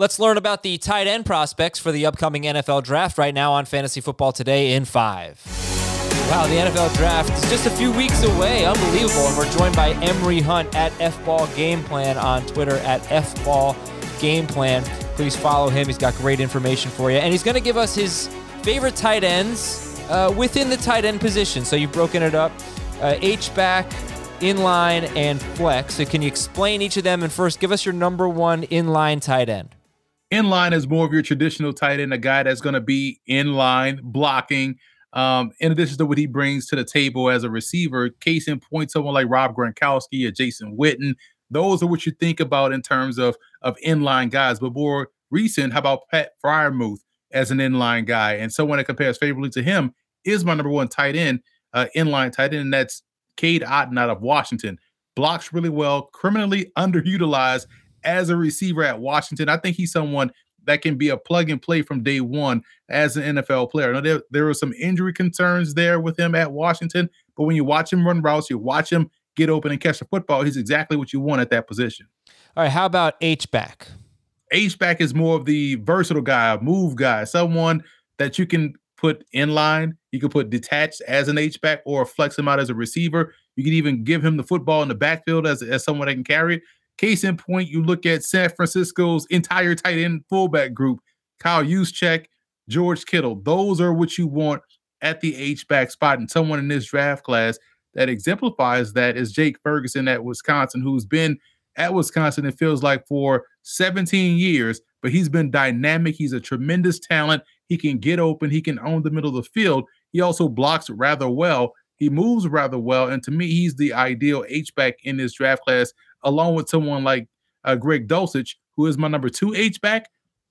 Let's learn about the tight end prospects for the upcoming NFL draft right now on Fantasy Football Today in five. Wow, the NFL draft is just a few weeks away. Unbelievable. And we're joined by Emory Hunt at FBall Game Plan on Twitter at FBall Game Plan. Please follow him. He's got great information for you. And he's going to give us his favorite tight ends uh, within the tight end position. So you've broken it up uh, H back, inline, and flex. So can you explain each of them? And first, give us your number one inline tight end. In line is more of your traditional tight end, a guy that's going to be in line blocking. Um, in addition to what he brings to the table as a receiver, case in point, someone like Rob Gronkowski or Jason Witten, those are what you think about in terms of of inline guys. But more recent, how about Pat Freiermuth as an inline guy? And someone that compares favorably to him is my number one tight end, uh, inline tight end, and that's Cade Otton out of Washington. Blocks really well, criminally underutilized as a receiver at Washington. I think he's someone that can be a plug and play from day one as an NFL player. Now, there, there were some injury concerns there with him at Washington, but when you watch him run routes, you watch him get open and catch the football, he's exactly what you want at that position. All right, how about H back? H back is more of the versatile guy, move guy, someone that you can put in line. You can put detached as an H back or flex him out as a receiver. You can even give him the football in the backfield as, as someone that can carry it. Case in point, you look at San Francisco's entire tight end fullback group, Kyle Juszczyk, George Kittle. Those are what you want at the H-back spot. And someone in this draft class that exemplifies that is Jake Ferguson at Wisconsin, who's been at Wisconsin, it feels like for 17 years, but he's been dynamic. He's a tremendous talent. He can get open, he can own the middle of the field. He also blocks rather well. He moves rather well. And to me, he's the ideal H-back in this draft class along with someone like uh, Greg Dulcich, who is my number two H back.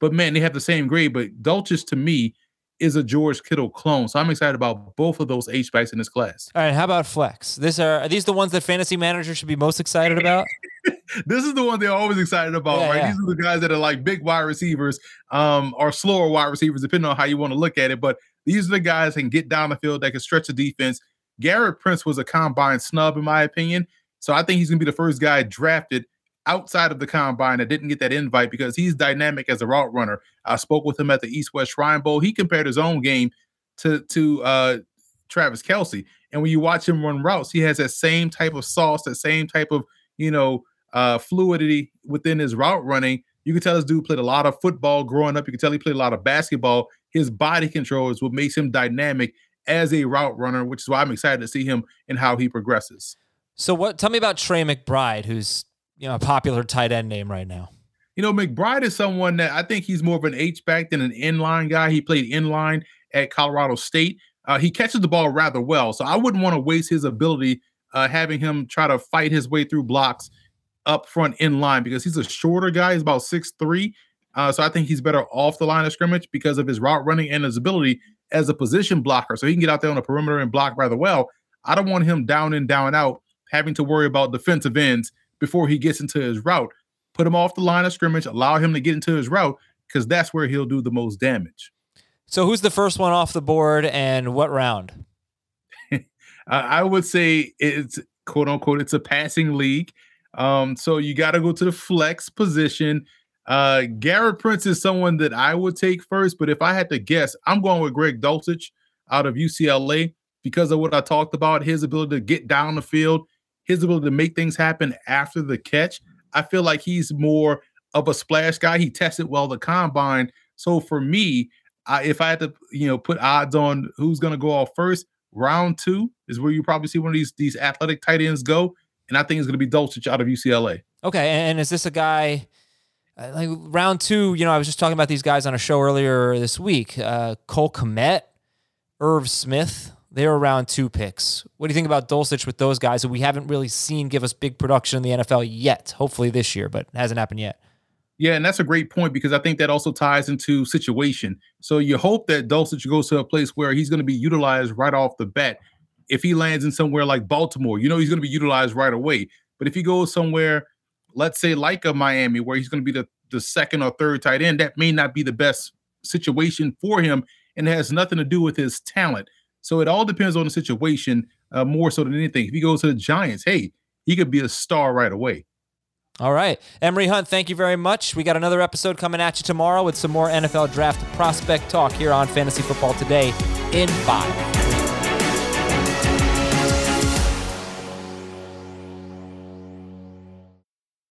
But man, they have the same grade. But Dulcich to me is a George Kittle clone. So I'm excited about both of those H backs in this class. All right, how about flex? This are, are these the ones that fantasy managers should be most excited about? this is the one they're always excited about, yeah, right? Yeah. These are the guys that are like big wide receivers, um, or slower wide receivers, depending on how you want to look at it. But these are the guys that can get down the field, that can stretch the defense. Gerrit Prince was a combine snub, in my opinion. So I think he's going to be the first guy drafted outside of the combine that didn't get that invite because he's dynamic as a route runner. I spoke with him at the East West Shrine Bowl. He compared his own game to to uh, Travis Kelce, and when you watch him run routes, he has that same type of sauce, that same type of you know uh, fluidity within his route running. You can tell this dude played a lot of football growing up. You can tell he played a lot of basketball. His body control is what makes him dynamic as a route runner, which is why I'm excited to see him and how he progresses. So what? Tell me about Trey McBride, who's you know a popular tight end name right now. You know, McBride is someone that I think he's more of an H back than an inline guy. He played inline at Colorado State. Uh, he catches the ball rather well, so I wouldn't want to waste his ability uh, having him try to fight his way through blocks up front in line because he's a shorter guy. He's about six three, uh, so I think he's better off the line of scrimmage because of his route running and his ability as a position blocker. So he can get out there on the perimeter and block rather well. I don't want him down and down out having to worry about defensive ends before he gets into his route. Put him off the line of scrimmage, allow him to get into his route because that's where he'll do the most damage. So, who's the first one off the board and what round? I would say it's quote unquote, it's a passing league. Um, so you got to go to the flex position. Uh, Gerrit Prince is someone that I would take first, but if I had to guess, I'm going with Greg Dulcich out of UCLA because of what I talked about, his ability to get down the field, his ability to make things happen after the catch. I feel like he's more of a splash guy. He tested well the combine. So for me, I, if I had to, you know, put odds on who's going to go off first, round two is where you probably see one of these these athletic tight ends go, and I think it's going to be Dulcich out of UCLA. Okay, and is this a guy? Uh, like round two, you know, I was just talking about these guys on a show earlier this week. Uh, Cole Kmet, Irv Smith, they were round two picks. What do you think about Dulcich with those guys who we haven't really seen give us big production in the NFL yet? Hopefully this year, but it hasn't happened yet. Yeah, and that's a great point because I think that also ties into situation. So you hope that Dulcich goes to a place where he's going to be utilized right off the bat. If he lands in somewhere like Baltimore, you know he's going to be utilized right away. But if he goes somewhere, let's say like a Miami, where he's going to be the, the second or third tight end, that may not be the best situation for him and has nothing to do with his talent. So it all depends on the situation uh, more so than anything. If he goes to the Giants, hey, he could be a star right away. All right. Emory Hunt, thank you very much. We got another episode coming at you tomorrow with some more NFL draft prospect talk here on Fantasy Football Today in five.